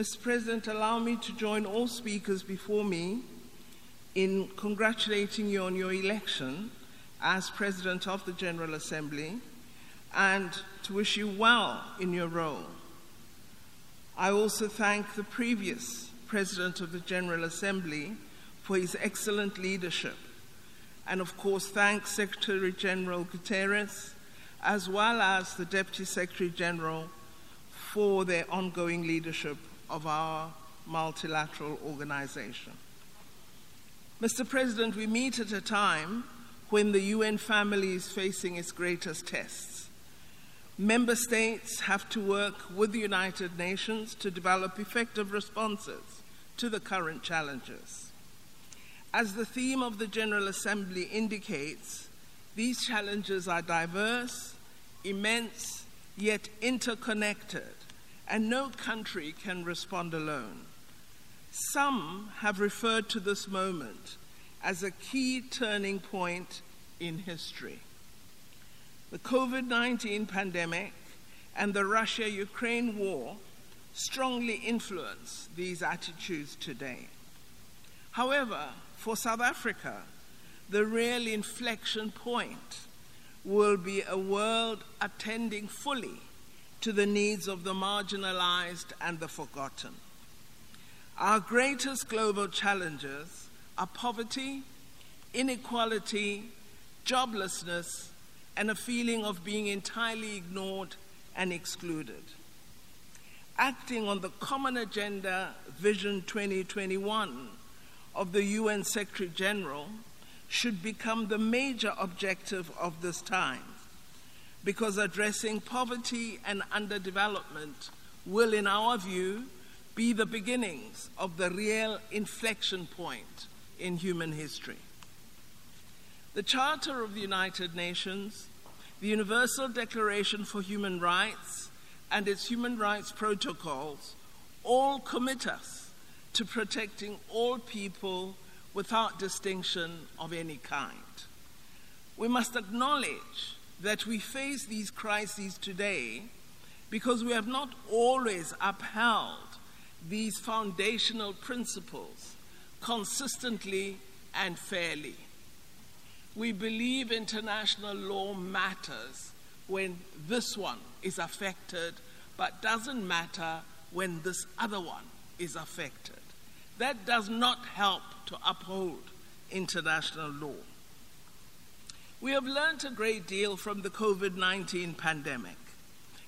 Mr. President, allow me to join all speakers before me in congratulating you on your election as President of the General Assembly and to wish you well in your role. I also thank the previous President of the General Assembly for his excellent leadership, and of course, thank Secretary General Guterres as well as the Deputy Secretary General for their ongoing leadership of our multilateral organization. Mr. President, we meet at a time when the UN family is facing its greatest tests. Member states have to work with the United Nations to develop effective responses to the current challenges. As the theme of the General Assembly indicates, these challenges are diverse, immense, yet interconnected, and no country can respond alone. Some have referred to this moment as a key turning point in history. The COVID 19 pandemic and the Russia Ukraine war strongly influence these attitudes today. However, for South Africa, the real inflection point will be a world attending fully to the needs of the marginalized and the forgotten. Our greatest global challenges are poverty, inequality, joblessness, and a feeling of being entirely ignored and excluded. Acting on the Common Agenda Vision 2021 of the UN Secretary General should become the major objective of this time because addressing poverty and underdevelopment will, in our view, be the beginnings of the real inflection point in human history. The Charter of the United Nations, the Universal Declaration for Human Rights, and its human rights protocols all commit us to protecting all people without distinction of any kind. We must acknowledge that we face these crises today because we have not always upheld these foundational principles consistently and fairly. We believe international law matters when this one is affected, but doesn't matter when this other one is affected. That does not help to uphold international law. We have learned a great deal from the COVID 19 pandemic.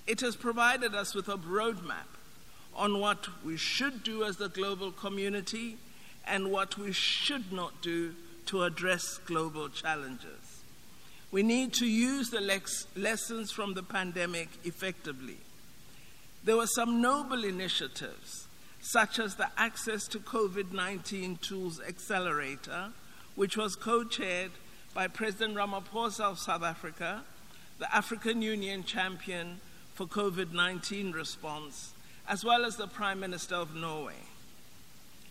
It has provided us with a roadmap on what we should do as the global community and what we should not do to address global challenges. We need to use the lex- lessons from the pandemic effectively. There were some noble initiatives, such as the Access to COVID 19 Tools Accelerator, which was co chaired by President Ramaphosa of South Africa, the African Union champion for COVID 19 response, as well as the Prime Minister of Norway.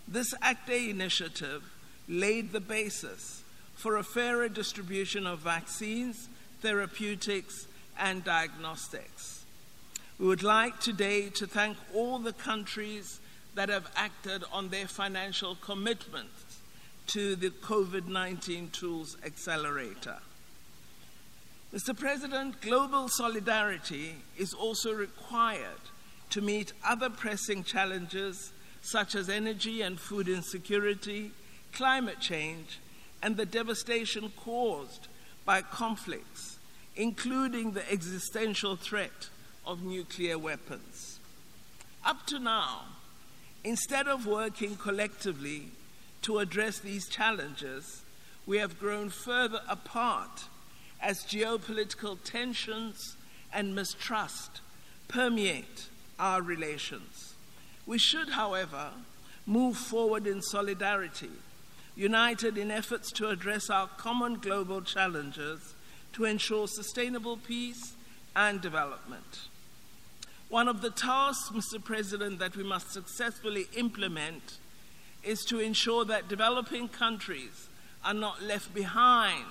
This Act A initiative laid the basis for a fairer distribution of vaccines, therapeutics, and diagnostics. We would like today to thank all the countries that have acted on their financial commitments to the COVID 19 Tools Accelerator. Mr. President, global solidarity is also required to meet other pressing challenges such as energy and food insecurity, climate change, and the devastation caused by conflicts, including the existential threat of nuclear weapons. Up to now, instead of working collectively to address these challenges, we have grown further apart as geopolitical tensions and mistrust permeate our relations. We should, however, move forward in solidarity, united in efforts to address our common global challenges to ensure sustainable peace and development. One of the tasks, Mr. President, that we must successfully implement is to ensure that developing countries are not left behind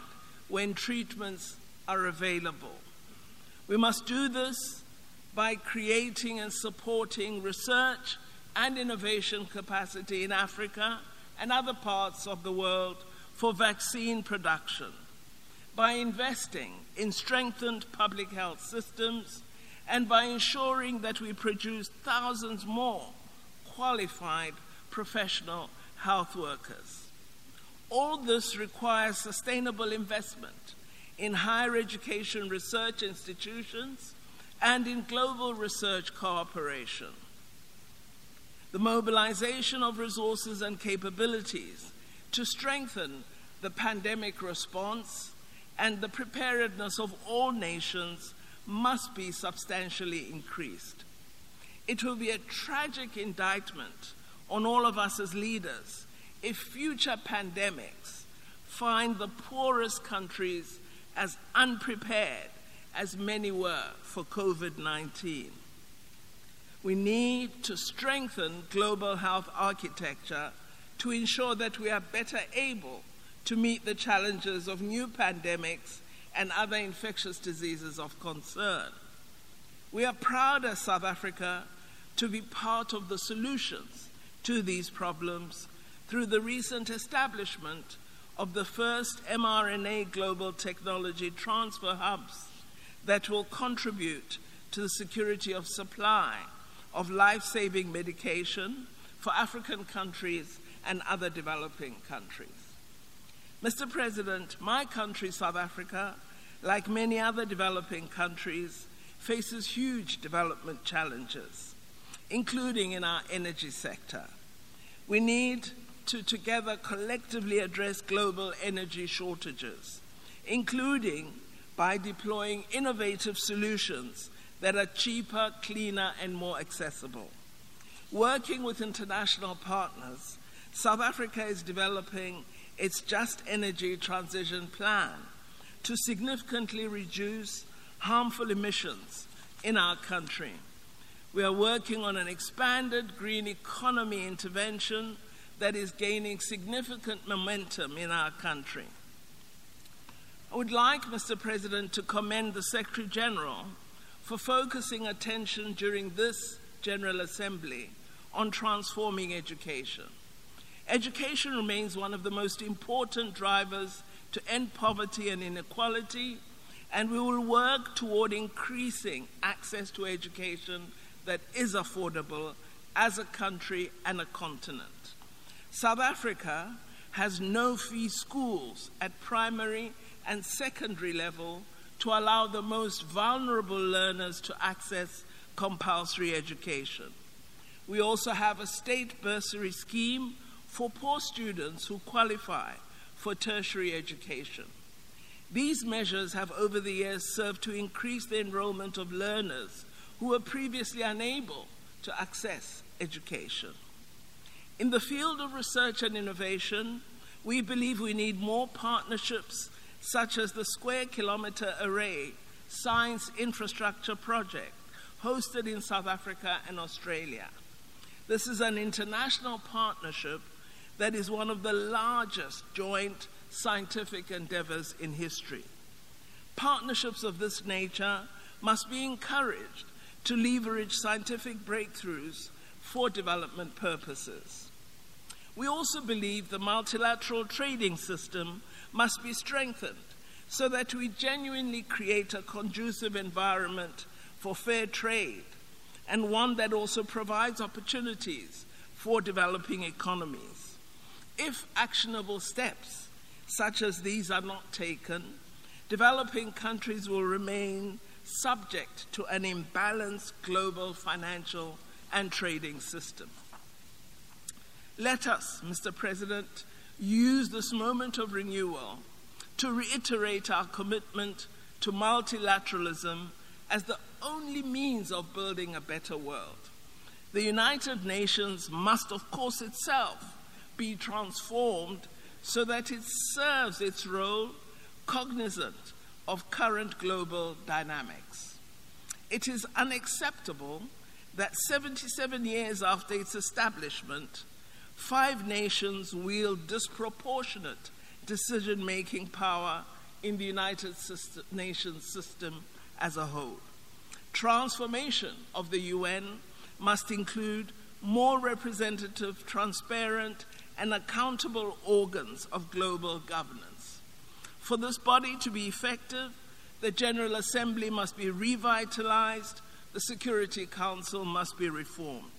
when treatments are available. We must do this by creating and supporting research, and innovation capacity in Africa and other parts of the world for vaccine production by investing in strengthened public health systems and by ensuring that we produce thousands more qualified professional health workers. All this requires sustainable investment in higher education research institutions and in global research cooperation. The mobilization of resources and capabilities to strengthen the pandemic response and the preparedness of all nations must be substantially increased. It will be a tragic indictment on all of us as leaders if future pandemics find the poorest countries as unprepared as many were for COVID 19. We need to strengthen global health architecture to ensure that we are better able to meet the challenges of new pandemics and other infectious diseases of concern. We are proud as South Africa to be part of the solutions to these problems through the recent establishment of the first mRNA global technology transfer hubs that will contribute to the security of supply of life saving medication for African countries and other developing countries. Mr. President, my country, South Africa, like many other developing countries, faces huge development challenges, including in our energy sector. We need to together collectively address global energy shortages, including by deploying innovative solutions that are cheaper, cleaner, and more accessible. Working with international partners, South Africa is developing its Just Energy Transition Plan to significantly reduce harmful emissions in our country. We are working on an expanded green economy intervention that is gaining significant momentum in our country. I would like, Mr. President, to commend the Secretary General for focusing attention during this General Assembly on transforming education. Education remains one of the most important drivers to end poverty and inequality, and we will work toward increasing access to education that is affordable as a country and a continent. South Africa has no fee schools at primary and secondary level to allow the most vulnerable learners to access compulsory education. We also have a state bursary scheme for poor students who qualify for tertiary education. These measures have over the years served to increase the enrollment of learners who were previously unable to access education. In the field of research and innovation, we believe we need more partnerships such as the Square Kilometre Array Science Infrastructure Project, hosted in South Africa and Australia. This is an international partnership that is one of the largest joint scientific endeavors in history. Partnerships of this nature must be encouraged to leverage scientific breakthroughs for development purposes. We also believe the multilateral trading system must be strengthened so that we genuinely create a conducive environment for fair trade and one that also provides opportunities for developing economies. If actionable steps such as these are not taken, developing countries will remain subject to an imbalanced global financial and trading system. Let us, Mr. President, use this moment of renewal to reiterate our commitment to multilateralism as the only means of building a better world. The United Nations must, of course, itself be transformed so that it serves its role cognizant of current global dynamics. It is unacceptable that 77 years after its establishment, five nations wield disproportionate decision making power in the United Nations system as a whole. Transformation of the UN must include more representative, transparent, and accountable organs of global governance. For this body to be effective, the General Assembly must be revitalized, the Security Council must be reformed.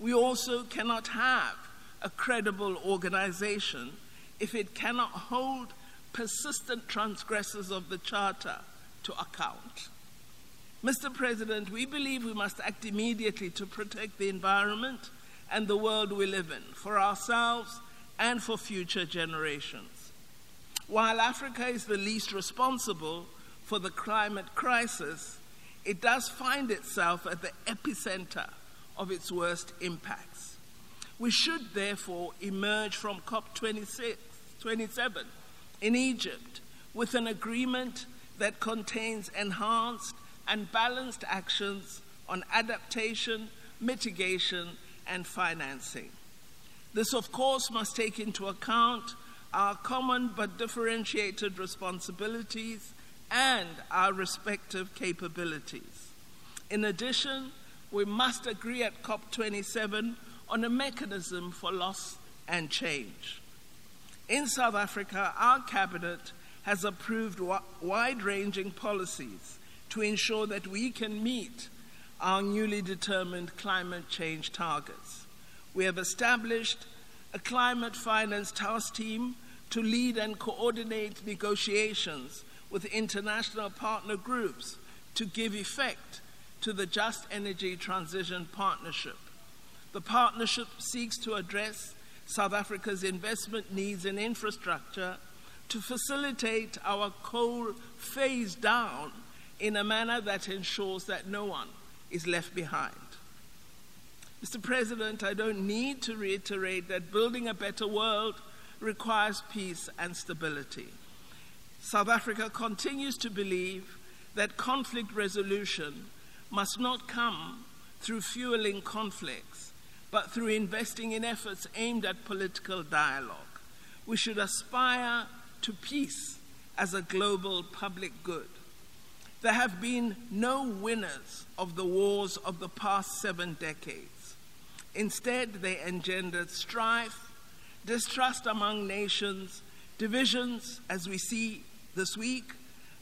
We also cannot have a credible organization if it cannot hold persistent transgressors of the Charter to account. Mr. President, we believe we must act immediately to protect the environment and the world we live in for ourselves and for future generations. While Africa is the least responsible for the climate crisis, it does find itself at the epicenter of its worst impacts. We should therefore emerge from COP26, 27 in Egypt with an agreement that contains enhanced and balanced actions on adaptation, mitigation, and financing. This, of course, must take into account our common but differentiated responsibilities and our respective capabilities. In addition, we must agree at COP27 on a mechanism for loss and change. In South Africa, our cabinet has approved wide ranging policies to ensure that we can meet our newly determined climate change targets. We have established a climate finance task team to lead and coordinate negotiations with international partner groups to give effect to the Just Energy Transition Partnership. The partnership seeks to address South Africa's investment needs in infrastructure to facilitate our coal phase down in a manner that ensures that no one is left behind. Mr. President, I don't need to reiterate that building a better world requires peace and stability. South Africa continues to believe that conflict resolution must not come through fueling conflicts, but through investing in efforts aimed at political dialogue. We should aspire to peace as a global public good. There have been no winners of the wars of the past seven decades. Instead, they engendered strife, distrust among nations, divisions, as we see this week,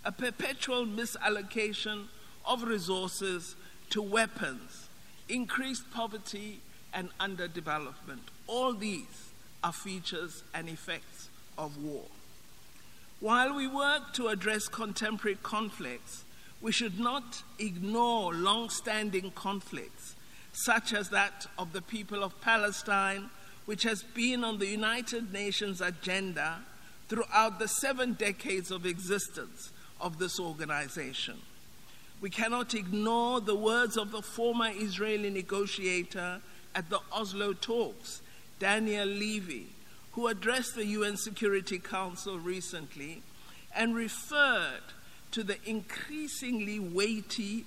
a perpetual misallocation of resources to weapons, increased poverty, and underdevelopment. All these are features and effects of war. While we work to address contemporary conflicts, we should not ignore long standing conflicts, such as that of the people of Palestine, which has been on the United Nations agenda throughout the seven decades of existence of this organization. We cannot ignore the words of the former Israeli negotiator at the Oslo talks, Daniel Levy, who addressed the UN Security Council recently and referred to the increasingly weighty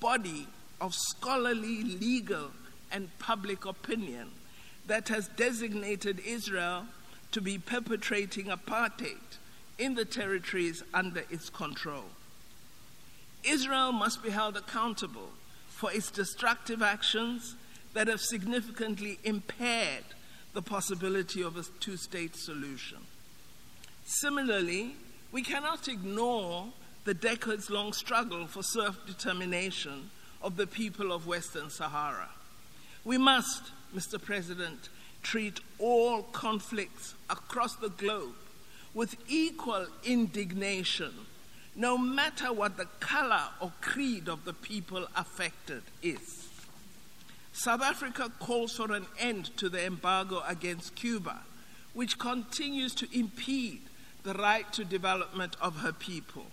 body of scholarly, legal, and public opinion that has designated Israel to be perpetrating apartheid in the territories under its control. Israel must be held accountable for its destructive actions that have significantly impaired the possibility of a two state solution. Similarly, we cannot ignore the decades long struggle for self determination of the people of Western Sahara. We must, Mr. President, treat all conflicts across the globe with equal indignation, no matter what the color or creed of the people affected is. South Africa calls for an end to the embargo against Cuba, which continues to impede the right to development of her people.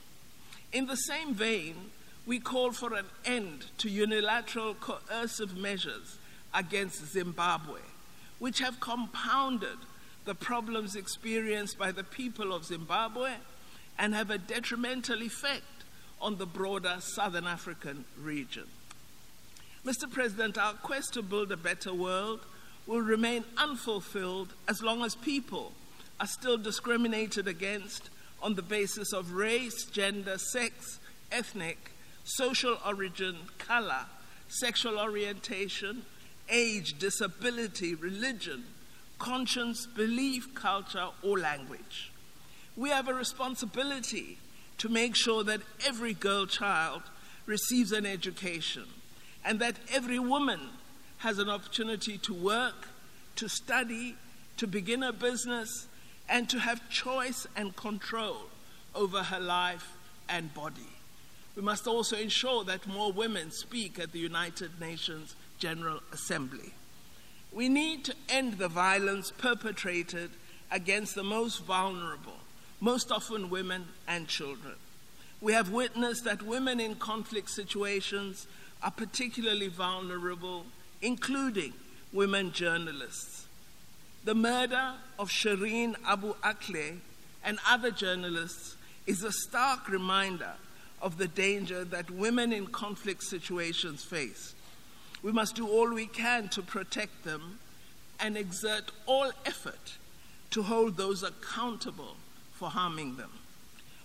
In the same vein, we call for an end to unilateral coercive measures against Zimbabwe, which have compounded the problems experienced by the people of Zimbabwe and have a detrimental effect on the broader Southern African region. Mr. President, our quest to build a better world will remain unfulfilled as long as people are still discriminated against on the basis of race, gender, sex, ethnic, social origin, color, sexual orientation, age, disability, religion, conscience, belief, culture, or language. We have a responsibility to make sure that every girl child receives an education and that every woman has an opportunity to work, to study, to begin a business, and to have choice and control over her life and body. We must also ensure that more women speak at the United Nations General Assembly. We need to end the violence perpetrated against the most vulnerable, most often women and children. We have witnessed that women in conflict situations are particularly vulnerable, including women journalists. The murder of Shireen Abu Akleh and other journalists is a stark reminder of the danger that women in conflict situations face. We must do all we can to protect them and exert all effort to hold those accountable for harming them.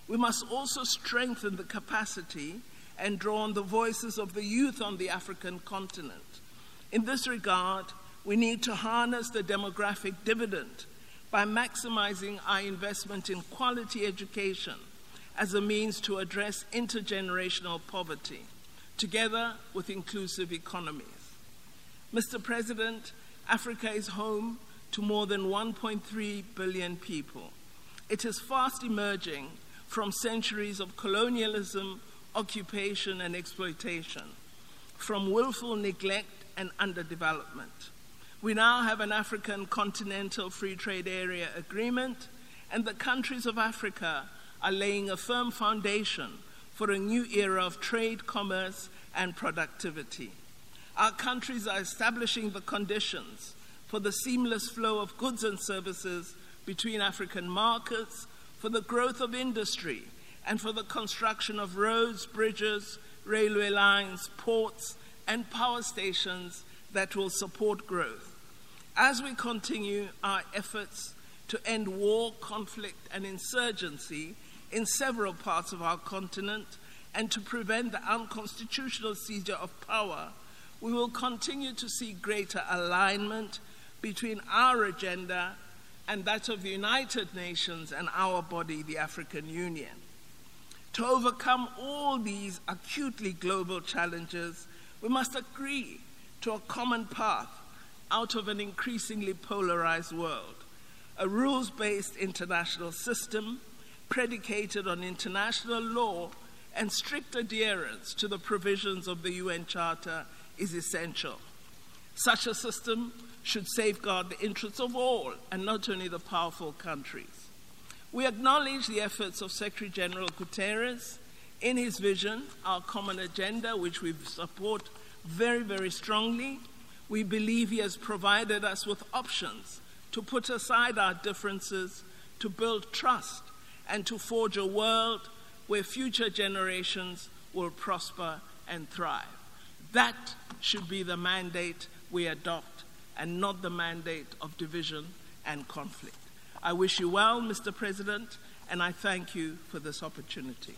We must also strengthen the capacity and draw on the voices of the youth on the African continent. In this regard, we need to harness the demographic dividend by maximizing our investment in quality education as a means to address intergenerational poverty together with inclusive economies. Mr. President, Africa is home to more than 1.3 billion people. It is fast emerging from centuries of colonialism, occupation, and exploitation, from willful neglect and underdevelopment. We now have an African Continental Free Trade Area agreement, and the countries of Africa are laying a firm foundation for a new era of trade, commerce, and productivity. Our countries are establishing the conditions for the seamless flow of goods and services between African markets, for the growth of industry, and for the construction of roads, bridges, railway lines, ports, and power stations that will support growth. As we continue our efforts to end war, conflict, and insurgency in several parts of our continent, and to prevent the unconstitutional seizure of power, we will continue to see greater alignment between our agenda and that of the United Nations and our body, the African Union. To overcome all these acutely global challenges, we must agree to a common path out of an increasingly polarized world, a rules based international system predicated on international law and strict adherence to the provisions of the UN Charter is essential. Such a system should safeguard the interests of all and not only the powerful countries. We acknowledge the efforts of Secretary General Guterres in his vision, our common agenda, which we support very, very strongly. We believe he has provided us with options to put aside our differences, to build trust, and to forge a world where future generations will prosper and thrive. That should be the mandate we adopt and not the mandate of division and conflict. I wish you well, Mr. President, and I thank you for this opportunity.